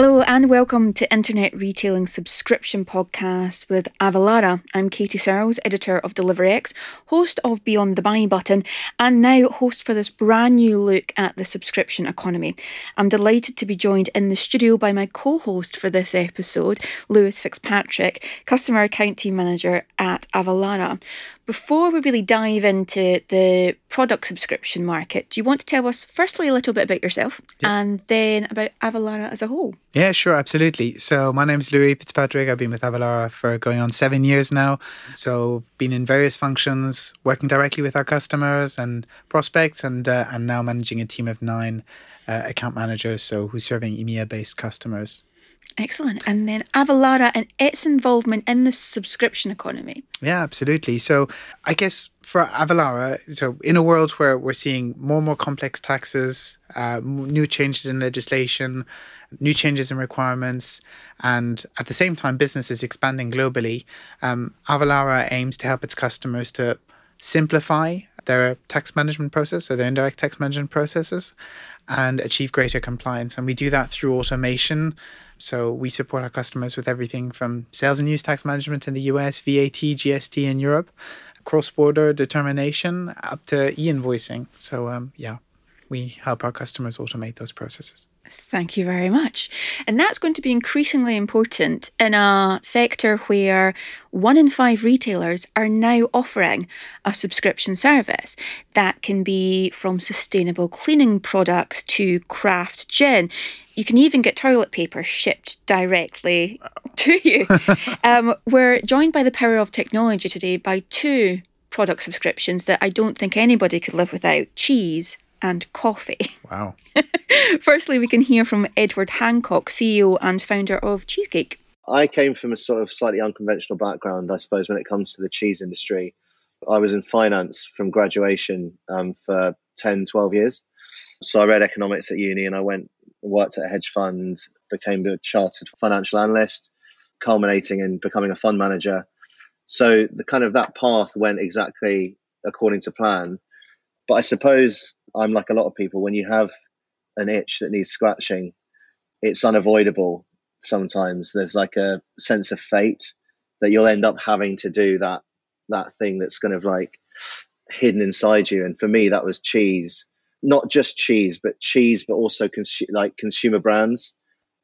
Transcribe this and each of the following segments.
Hello and welcome to Internet Retailing Subscription Podcast with Avalara. I'm Katie Searles, editor of DeliveryX, host of Beyond the Buy Button, and now host for this brand new look at the subscription economy. I'm delighted to be joined in the studio by my co-host for this episode, Louis Fitzpatrick, customer account team manager at Avalara. Before we really dive into the product subscription market, do you want to tell us firstly a little bit about yourself and then about Avalara as a whole? Yeah, sure, absolutely. So my name is Louis Fitzpatrick. I've been with Avalara for going on seven years now. So been in various functions, working directly with our customers and prospects, and uh, and now managing a team of nine uh, account managers. So who's serving EMEA-based customers. Excellent. And then Avalara and its involvement in the subscription economy. Yeah, absolutely. So I guess for Avalara, so in a world where we're seeing more and more complex taxes, uh, new changes in legislation, new changes in requirements, and at the same time, business is expanding globally, um, Avalara aims to help its customers to simplify their tax management process, so their indirect tax management processes, and achieve greater compliance. And we do that through automation so we support our customers with everything from sales and use tax management in the US, VAT, GST in Europe, cross border determination, up to e invoicing. So, um, yeah, we help our customers automate those processes. Thank you very much. And that's going to be increasingly important in a sector where one in five retailers are now offering a subscription service. That can be from sustainable cleaning products to craft gin. You can even get toilet paper shipped directly to you. um, we're joined by the power of technology today by two product subscriptions that I don't think anybody could live without cheese and coffee. Wow. Firstly, we can hear from Edward Hancock, CEO and founder of Cheese Geek. I came from a sort of slightly unconventional background, I suppose, when it comes to the cheese industry. I was in finance from graduation um, for 10, 12 years. So I read economics at uni and I went and worked at a hedge fund, became a chartered financial analyst, culminating in becoming a fund manager. So the kind of that path went exactly according to plan. But I suppose I'm like a lot of people. When you have an itch that needs scratching, it's unavoidable. Sometimes there's like a sense of fate that you'll end up having to do that that thing that's kind of like hidden inside you. And for me, that was cheese. Not just cheese, but cheese, but also cons- like consumer brands.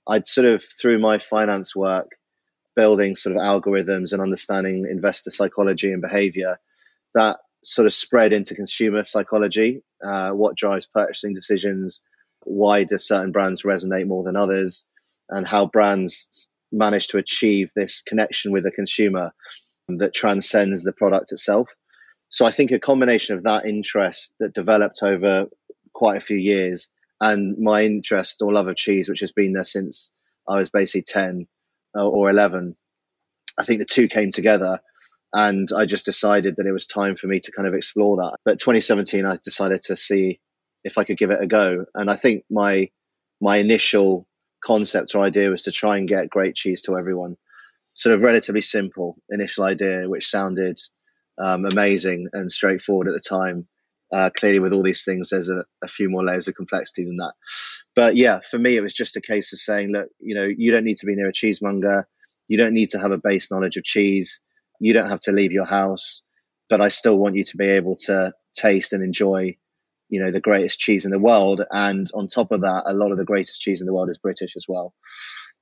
I'd sort of through my finance work, building sort of algorithms and understanding investor psychology and behavior, that sort of spread into consumer psychology, uh, what drives purchasing decisions, why do certain brands resonate more than others, and how brands manage to achieve this connection with the consumer that transcends the product itself. So I think a combination of that interest that developed over quite a few years and my interest or love of cheese, which has been there since I was basically 10 or 11, I think the two came together and I just decided that it was time for me to kind of explore that. But 2017, I decided to see if I could give it a go. And I think my my initial concept or idea was to try and get great cheese to everyone. Sort of relatively simple initial idea, which sounded um, amazing and straightforward at the time. Uh, clearly, with all these things, there's a, a, few more layers of complexity than that. But yeah, for me, it was just a case of saying, look, you know, you don't need to be near a cheesemonger. You don't need to have a base knowledge of cheese you don't have to leave your house, but I still want you to be able to taste and enjoy, you know, the greatest cheese in the world. And on top of that, a lot of the greatest cheese in the world is British as well.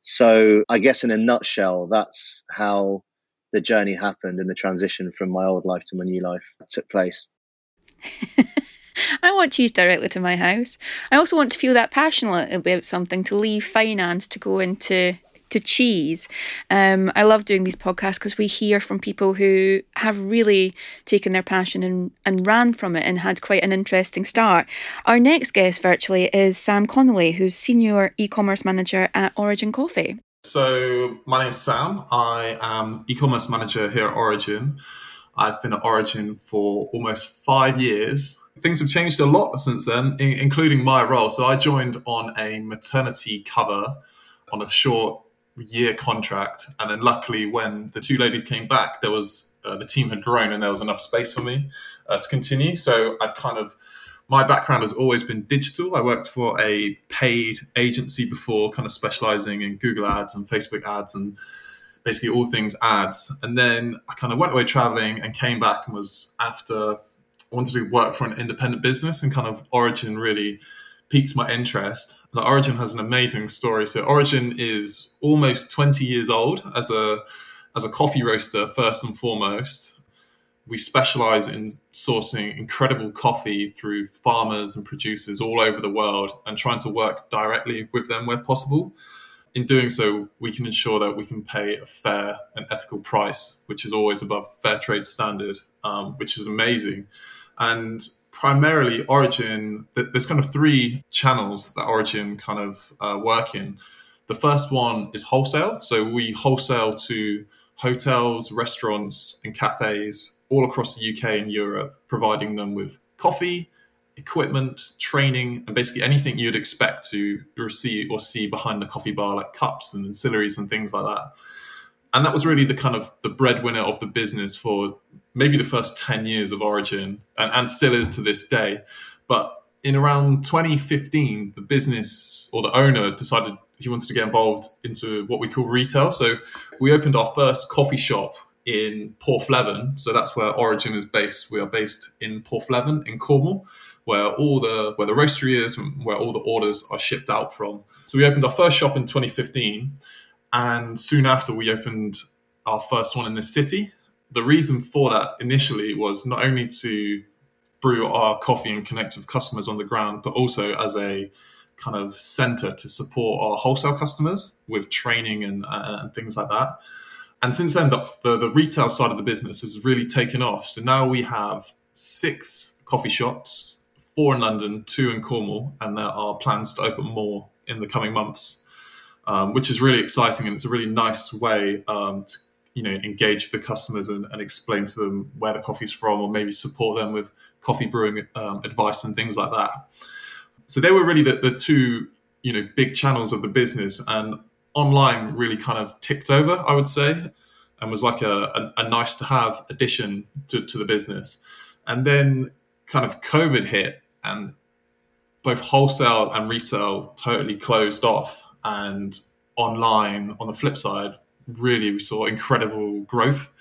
So I guess in a nutshell, that's how the journey happened and the transition from my old life to my new life took place. I want cheese directly to my house. I also want to feel that passionate about something, to leave finance to go into to cheese. Um, I love doing these podcasts because we hear from people who have really taken their passion and, and ran from it and had quite an interesting start. Our next guest virtually is Sam Connolly, who's Senior e commerce manager at Origin Coffee. So, my name's Sam. I am e commerce manager here at Origin. I've been at Origin for almost five years. Things have changed a lot since then, including my role. So, I joined on a maternity cover on a short year contract. And then luckily, when the two ladies came back, there was uh, the team had grown and there was enough space for me uh, to continue. So I'd kind of my background has always been digital. I worked for a paid agency before, kind of specializing in Google ads and Facebook ads and basically all things ads. And then I kind of went away traveling and came back and was after I wanted to work for an independent business and kind of Origin really piqued my interest. Origin has an amazing story. So Origin is almost 20 years old as a as a coffee roaster first and foremost. We specialize in sourcing incredible coffee through farmers and producers all over the world and trying to work directly with them where possible in doing so, we can ensure that we can pay a fair and ethical price, which is always above fair trade standard, um, which is amazing. And primarily, Origin, there's kind of three channels that Origin kind of uh, work in. The first one is wholesale. So we wholesale to hotels, restaurants, and cafes all across the UK and Europe, providing them with coffee, equipment, training, and basically anything you'd expect to receive or see behind the coffee bar, like cups and ancillaries and things like that. And that was really the kind of the breadwinner of the business for maybe the first 10 years of Origin and, and still is to this day. But in around 2015, the business or the owner decided he wanted to get involved into what we call retail. So we opened our first coffee shop in Porthleven. So that's where Origin is based. We are based in Porthleven in Cornwall where all the where the roastery is and where all the orders are shipped out from. So we opened our first shop in 2015, and soon after we opened our first one in the city. The reason for that initially was not only to brew our coffee and connect with customers on the ground, but also as a kind of center to support our wholesale customers with training and, uh, and things like that. And since then, the, the, the retail side of the business has really taken off. So now we have six coffee shops four in London, two in Cornwall, and there are plans to open more in the coming months, um, which is really exciting and it's a really nice way um, to you know engage the customers and, and, explain to them where the coffee's from, or maybe support them with coffee brewing um, advice and things like that. So they were really the, the two you know big channels of the business, and online really kind of ticked over, I would say, and was like a, a, a nice to have addition to, to the business. And then kind of COVID hit, and both wholesale and retail totally closed off and online on the flip side really we saw incredible growth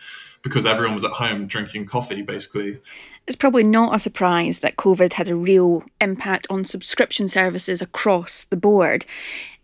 because everyone was at home drinking coffee basically. It's probably not a surprise that covid had a real impact on subscription services across the board.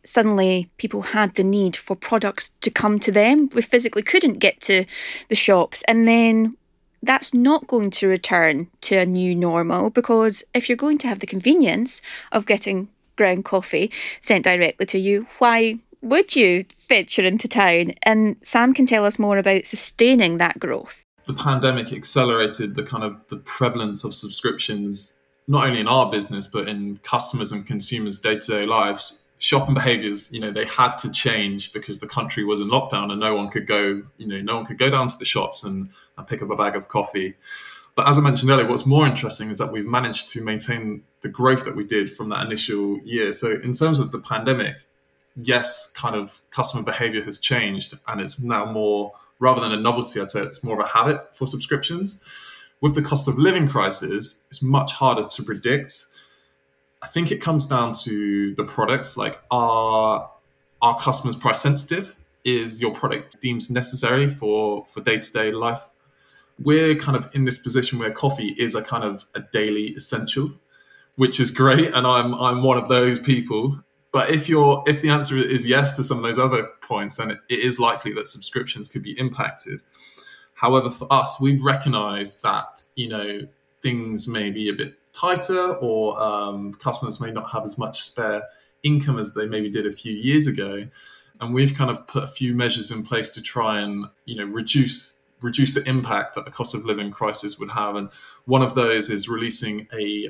Suddenly people had the need for products to come to them. We physically couldn't get to the shops. And then that's not going to return to a new normal because if you're going to have the convenience of getting ground coffee sent directly to you, why would you venture into town? And Sam can tell us more about sustaining that growth. The pandemic accelerated the kind of the prevalence of subscriptions, not only in our business, but in customers and consumers' day to day lives shopping behaviors you know they had to change because the country was in lockdown and no one could go you know no one could go down to the shops and, and pick up a bag of coffee but as i mentioned earlier what's more interesting is that we've managed to maintain the growth that we did from that initial year so in terms of the pandemic yes kind of customer behavior has changed and it's now more rather than a novelty i'd say it's more of a habit for subscriptions with the cost of living crisis it's much harder to predict I think it comes down to the products. Like, are our customers price sensitive? Is your product deemed necessary for for day to day life? We're kind of in this position where coffee is a kind of a daily essential, which is great, and I'm I'm one of those people. But if you're if the answer is yes to some of those other points, then it, it is likely that subscriptions could be impacted. However, for us, we've recognised that you know things may be a bit tighter or um, customers may not have as much spare income as they maybe did a few years ago and we've kind of put a few measures in place to try and you know reduce reduce the impact that the cost of living crisis would have and one of those is releasing a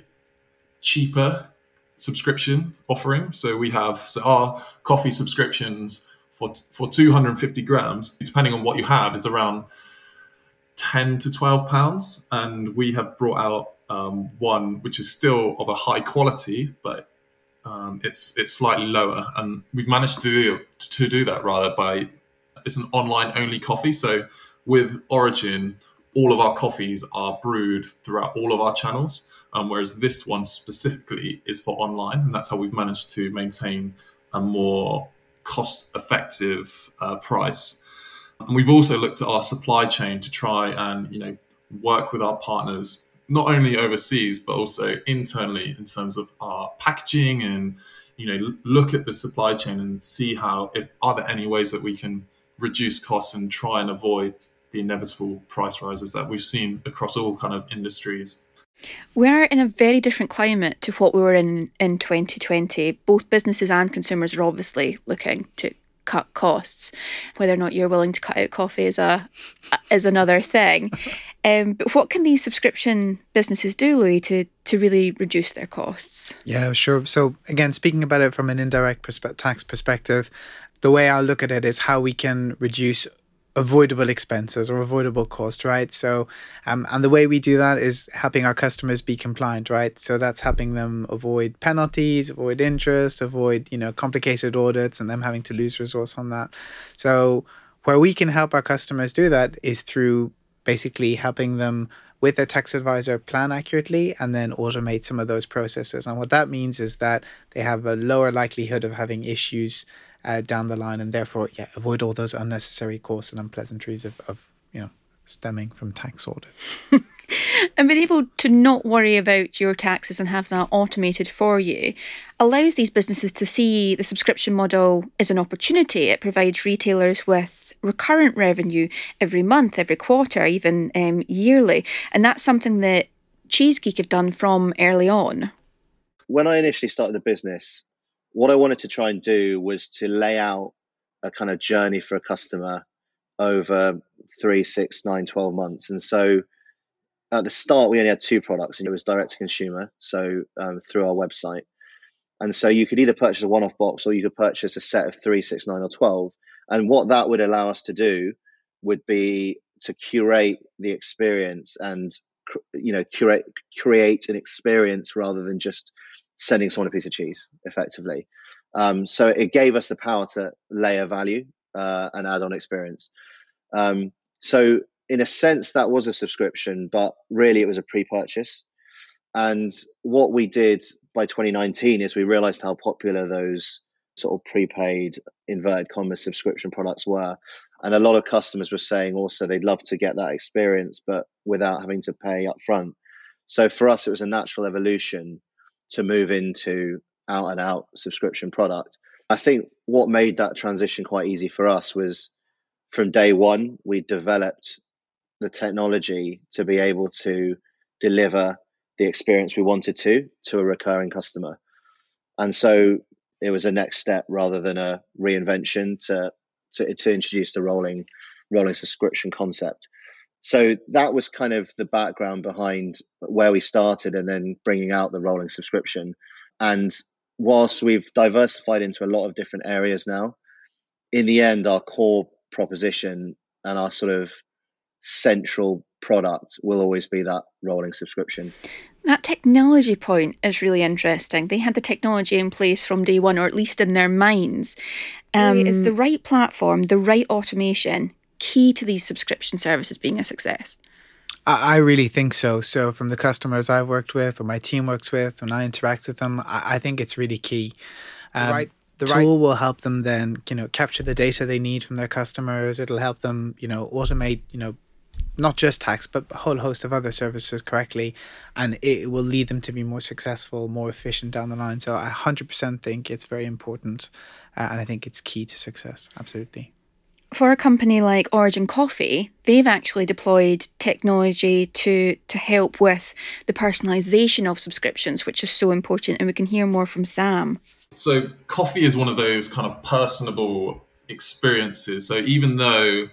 cheaper subscription offering so we have so our coffee subscriptions for for 250 grams depending on what you have is around 10 to 12 pounds and we have brought out um, one which is still of a high quality, but um, it's it's slightly lower, and we've managed to do to do that rather by it's an online only coffee. So with Origin, all of our coffees are brewed throughout all of our channels. Um, whereas this one specifically is for online, and that's how we've managed to maintain a more cost-effective uh, price. And we've also looked at our supply chain to try and you know work with our partners not only overseas but also internally in terms of our packaging and you know look at the supply chain and see how if, are there any ways that we can reduce costs and try and avoid the inevitable price rises that we've seen across all kind of industries we're in a very different climate to what we were in in 2020. Both businesses and consumers are obviously looking to cut costs. Whether or not you're willing to cut out coffee is a is another thing. Um, but what can these subscription businesses do, Louis, to to really reduce their costs? Yeah, sure. So again, speaking about it from an indirect perspe- tax perspective, the way I look at it is how we can reduce avoidable expenses or avoidable cost, right? So, um, and the way we do that is helping our customers be compliant, right? So that's helping them avoid penalties, avoid interest, avoid you know complicated audits, and them having to lose resource on that. So, where we can help our customers do that is through basically helping them with their tax advisor plan accurately and then automate some of those processes. And what that means is that they have a lower likelihood of having issues uh, down the line, and therefore, yeah, avoid all those unnecessary costs and unpleasantries of, of you know stemming from tax audit. and being able to not worry about your taxes and have that automated for you allows these businesses to see the subscription model as an opportunity. It provides retailers with recurrent revenue every month, every quarter, even um, yearly. And that's something that Cheese Geek have done from early on. When I initially started the business, what I wanted to try and do was to lay out a kind of journey for a customer over three, six, nine, 12 months. And so at the start, we only had two products, and it was direct to consumer, so um, through our website. And so you could either purchase a one off box or you could purchase a set of three, six, nine, or 12. And what that would allow us to do would be to curate the experience and you know curate create an experience rather than just sending someone a piece of cheese effectively. Um, so it gave us the power to layer value uh, and add on experience. Um, so in a sense, that was a subscription, but really it was a pre-purchase. And what we did by 2019 is we realized how popular those sort of prepaid inverted commerce subscription products were. And a lot of customers were saying also they'd love to get that experience, but without having to pay up front. So for us, it was a natural evolution to move into out and out subscription product. I think what made that transition quite easy for us was from day one, we developed the technology to be able to deliver the experience we wanted to to a recurring customer. And so it was a next step rather than a reinvention to to, to introduce the rolling rolling subscription concept so that was kind of the background behind where we started and then bringing out the rolling subscription and whilst we've diversified into a lot of different areas now in the end our core proposition and our sort of central product will always be that rolling subscription. That technology point is really interesting. They had the technology in place from day one, or at least in their minds. Um, is the right platform, the right automation, key to these subscription services being a success? I really think so. So, from the customers I've worked with, or my team works with, when I interact with them, I, think it's really key. Um, right the tool right. will help them then you know capture the data they need from their customers it'll help them you know automate you know not just tax but a whole host of other services correctly and it will lead them to be more successful more efficient down the line so i 100% think it's very important uh, and i think it's key to success absolutely for a company like Origin Coffee, they've actually deployed technology to to help with the personalization of subscriptions, which is so important, and we can hear more from Sam. So, coffee is one of those kind of personable experiences. So, even though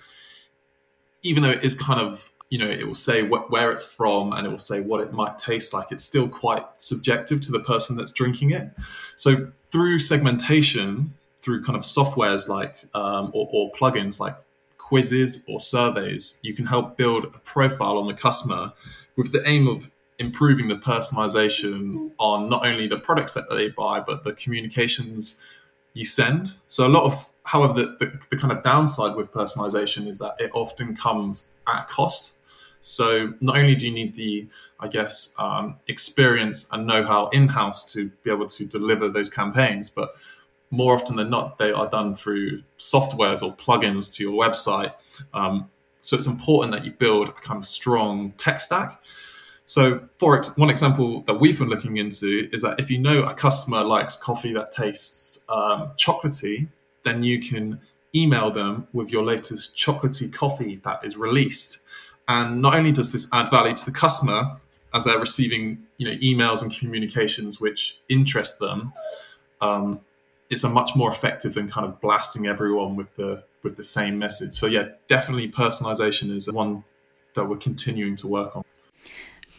even though it is kind of you know it will say wh- where it's from and it will say what it might taste like it's still quite subjective to the person that's drinking it so through segmentation through kind of softwares like um, or, or plugins like quizzes or surveys, you can help build a profile on the customer with the aim of improving the personalization on not only the products that they buy, but the communications you send. So a lot of, however, the, the, the kind of downside with personalization is that it often comes at cost. So not only do you need the, I guess, um, experience and know-how in-house to be able to deliver those campaigns, but more often than not, they are done through softwares or plugins to your website. Um, so it's important that you build a kind of strong tech stack. So, for ex- one example that we've been looking into is that if you know a customer likes coffee that tastes um, chocolatey, then you can email them with your latest chocolatey coffee that is released. And not only does this add value to the customer as they're receiving, you know, emails and communications which interest them, um, it's a much more effective than kind of blasting everyone with the with the same message. So yeah, definitely personalization is one that we're continuing to work on.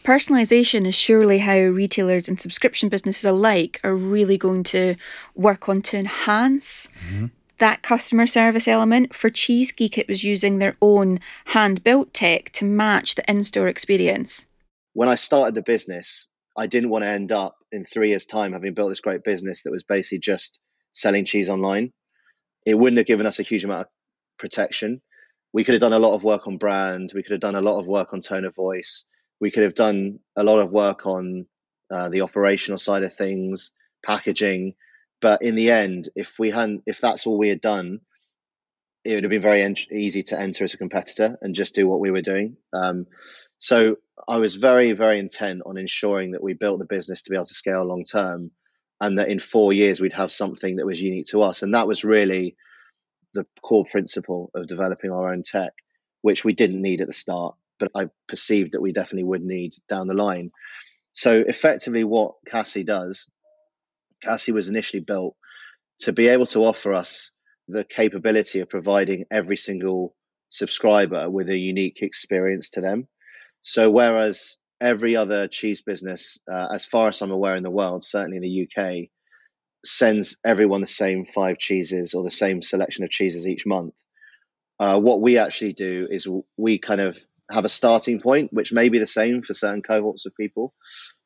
Personalisation is surely how retailers and subscription businesses alike are really going to work on to enhance mm-hmm. that customer service element. For Cheese Geek, it was using their own hand built tech to match the in store experience. When I started the business, I didn't want to end up in three years' time having built this great business that was basically just selling cheese online. It wouldn't have given us a huge amount of protection. We could have done a lot of work on brand. We could have done a lot of work on tone of voice. We could have done a lot of work on uh, the operational side of things, packaging. But in the end, if we hadn't, if that's all we had done, it would have been very en- easy to enter as a competitor and just do what we were doing. Um, so I was very, very intent on ensuring that we built the business to be able to scale long term, and that in four years we'd have something that was unique to us. And that was really the core principle of developing our own tech, which we didn't need at the start, but I perceived that we definitely would need down the line. So effectively, what Cassie does, Cassie was initially built to be able to offer us the capability of providing every single subscriber with a unique experience to them. So whereas every other cheese business, uh, as far as I'm aware in the world, certainly in the UK, sends everyone the same five cheeses or the same selection of cheeses each month. Uh, what we actually do is we kind of have a starting point, which may be the same for certain cohorts of people,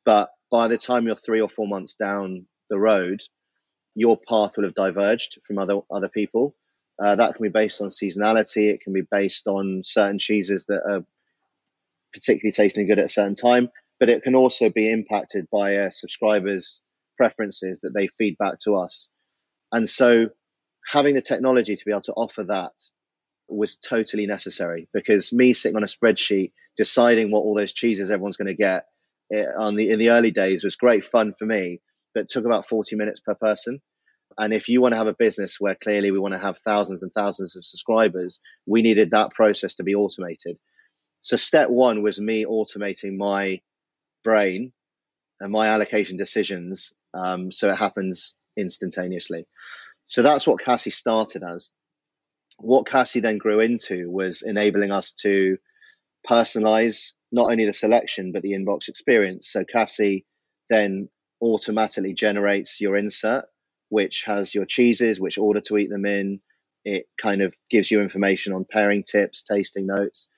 but by the time you're three or four months down the road, your path will have diverged from other other people. Uh, that can be based on seasonality. It can be based on certain cheeses that are particularly tasting good at a certain time, but it can also be impacted by a subscriber's preferences that they feed back to us. And so having the technology to be able to offer that was totally necessary because me sitting on a spreadsheet deciding what all those cheeses everyone's going to get eh, on the in the early days was great fun for me but took about 40 minutes per person and if you want to have a business where clearly we want to have thousands and thousands of subscribers we needed that process to be automated so step 1 was me automating my brain and my allocation decisions um, so it happens instantaneously. So that's what Cassie started as. What Cassie then grew into was enabling us to personalize not only the selection but the inbox experience. So Cassie then automatically generates your insert, which has your cheeses, which order to eat them in. It kind of gives you information on pairing tips, tasting notes.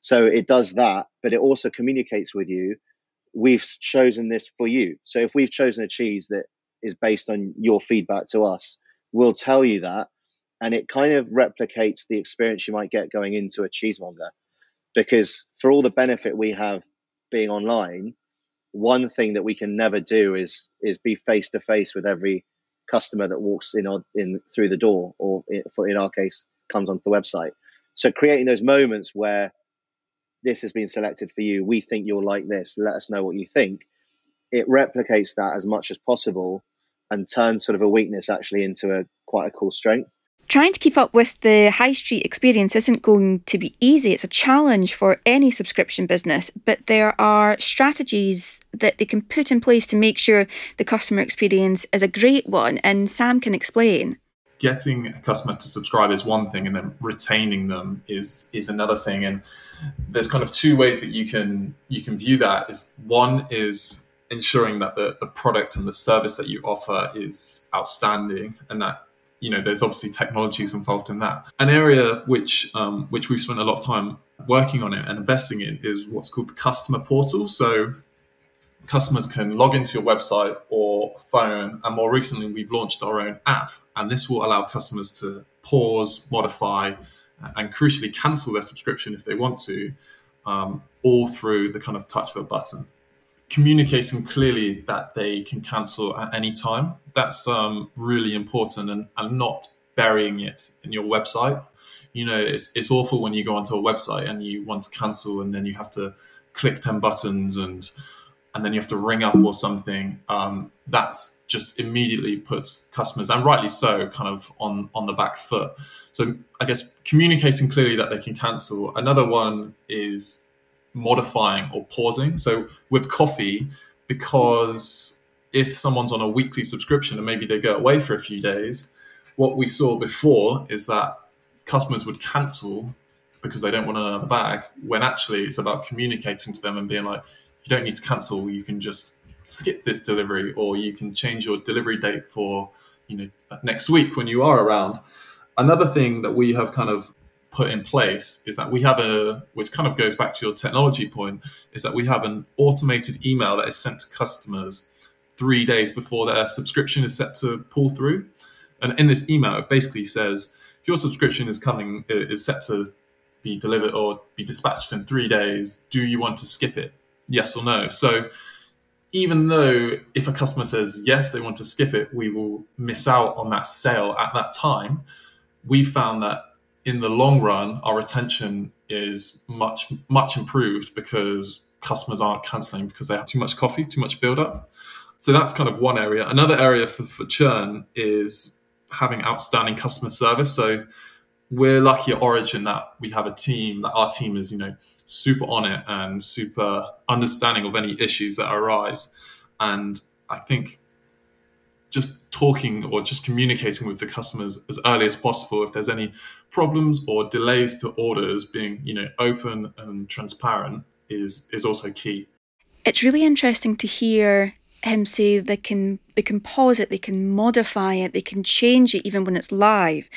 So it does that, but it also communicates with you we've chosen this for you. So if we've chosen a cheese that is based on your feedback to us, we'll tell you that. And it kind of replicates the experience you might get going into a cheesemonger. Because for all the benefit we have being online, one thing that we can never do is is be face to face with every customer that walks in or in through the door, or in, in our case, comes onto the website. So creating those moments where this has been selected for you. We think you'll like this. Let us know what you think. It replicates that as much as possible and turns sort of a weakness actually into a quite a cool strength. Trying to keep up with the high street experience isn't going to be easy. It's a challenge for any subscription business, but there are strategies that they can put in place to make sure the customer experience is a great one, and Sam can explain getting a customer to subscribe is one thing and then retaining them is is another thing. And there's kind of two ways that you can you can view that is one is ensuring that the, the product and the service that you offer is outstanding and that you know there's obviously technologies involved in that. An area which um, which we've spent a lot of time working on it and investing in is what's called the customer portal. So customers can log into your website or phone. And more recently, we've launched our own app, and this will allow customers to pause, modify, and crucially cancel their subscription if they want to um, all through the kind of touch of a button. Communicating clearly that they can cancel at any time. That's um, really important and, and not burying it in your website. You know, it's, it's awful when you go onto a website and you want to cancel and then you have to click 10 buttons and and then you have to ring up or something. Um, that's just immediately puts customers, and rightly so, kind of on on the back foot. So I guess communicating clearly that they can cancel. Another one is modifying or pausing. So with coffee, because if someone's on a weekly subscription and maybe they go away for a few days, what we saw before is that customers would cancel because they don't want another bag when actually it's about communicating to them and being like you don't need to cancel. You can just skip this delivery, or you can change your delivery date for you know next week when you are around. Another thing that we have kind of put in place is that we have a, which kind of goes back to your technology point, is that we have an automated email that is sent to customers three days before their subscription is set to pull through. And in this email, it basically says your subscription is coming is set to be delivered or be dispatched in three days. Do you want to skip it? Yes or no. So even though if a customer says yes, they want to skip it, we will miss out on that sale at that time. We found that in the long run, our retention is much, much improved because customers aren't canceling because they have too much coffee, too much build up. So that's kind of one area. Another area for, for churn is having outstanding customer service. So we're lucky at Origin that we have a team that our team is, you know, super on it and super understanding of any issues that arise. And I think just talking or just communicating with the customers as early as possible if there's any problems or delays to orders being you know open and transparent is is also key it's really interesting to hear him say they can they can pause it, they can modify it, they can change it even when it's live.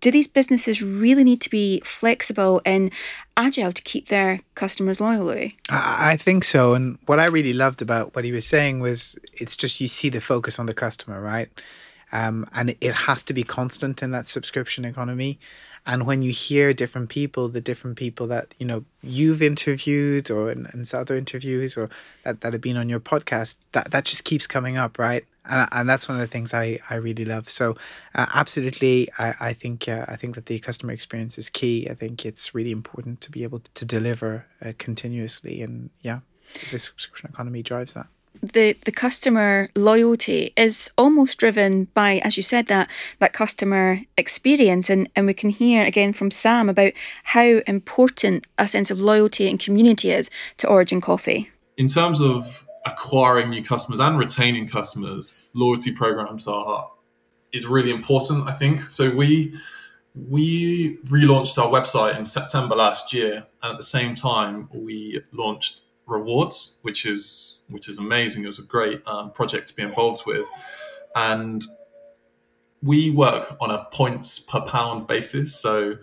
Do these businesses really need to be flexible and agile to keep their customers loyal, I think so. And what I really loved about what he was saying was it's just you see the focus on the customer, right? Um, and it has to be constant in that subscription economy and when you hear different people the different people that you know you've interviewed or in, in other interviews or that, that have been on your podcast that that just keeps coming up right? And, and that's one of the things I, I really love. So uh, absolutely I, I think uh, I think that the customer experience is key. I think it's really important to be able to deliver uh, continuously. And yeah the subscription economy drives that the the customer loyalty is almost driven by as you said that that customer experience. And and we can hear again from Sam about how important a sense of loyalty and community is to Origin Coffee. In terms of acquiring new customers and retaining customers loyalty programs are is really important I think. So we we relaunched our website in September last year and at the same time we launched rewards, which is which is amazing. It was a great um, project to be involved with, and we work on a points per pound basis. So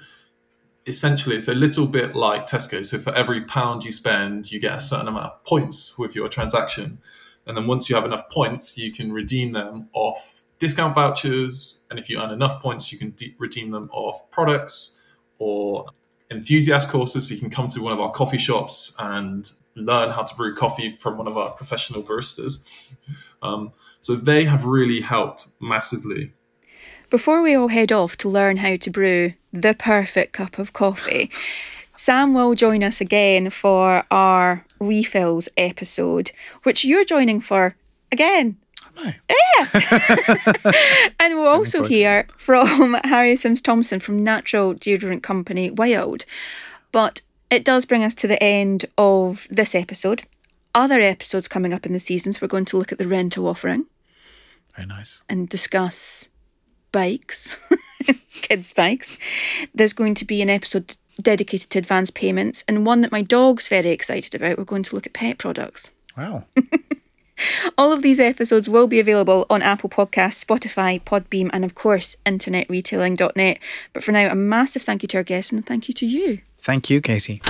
essentially, it's a little bit like Tesco. So for every pound you spend, you get a certain amount of points with your transaction, and then once you have enough points, you can redeem them off discount vouchers, and if you earn enough points, you can de- redeem them off products or enthusiast courses. So you can come to one of our coffee shops and learn how to brew coffee from one of our professional baristas. Um, so they have really helped massively. Before we all head off to learn how to brew the perfect cup of coffee, Sam will join us again for our refills episode, which you're joining for again. Yeah. and we'll also hear from Harry Sims Thompson from natural deodorant company Wild. But it does bring us to the end of this episode. Other episodes coming up in the seasons, we're going to look at the rental offering. Very nice. And discuss bikes, kids' bikes. There's going to be an episode dedicated to advance payments and one that my dog's very excited about. We're going to look at pet products. Wow. All of these episodes will be available on Apple Podcasts, Spotify, Podbean, and of course, internetretailing.net. But for now, a massive thank you to our guests and thank you to you. Thank you, Katie.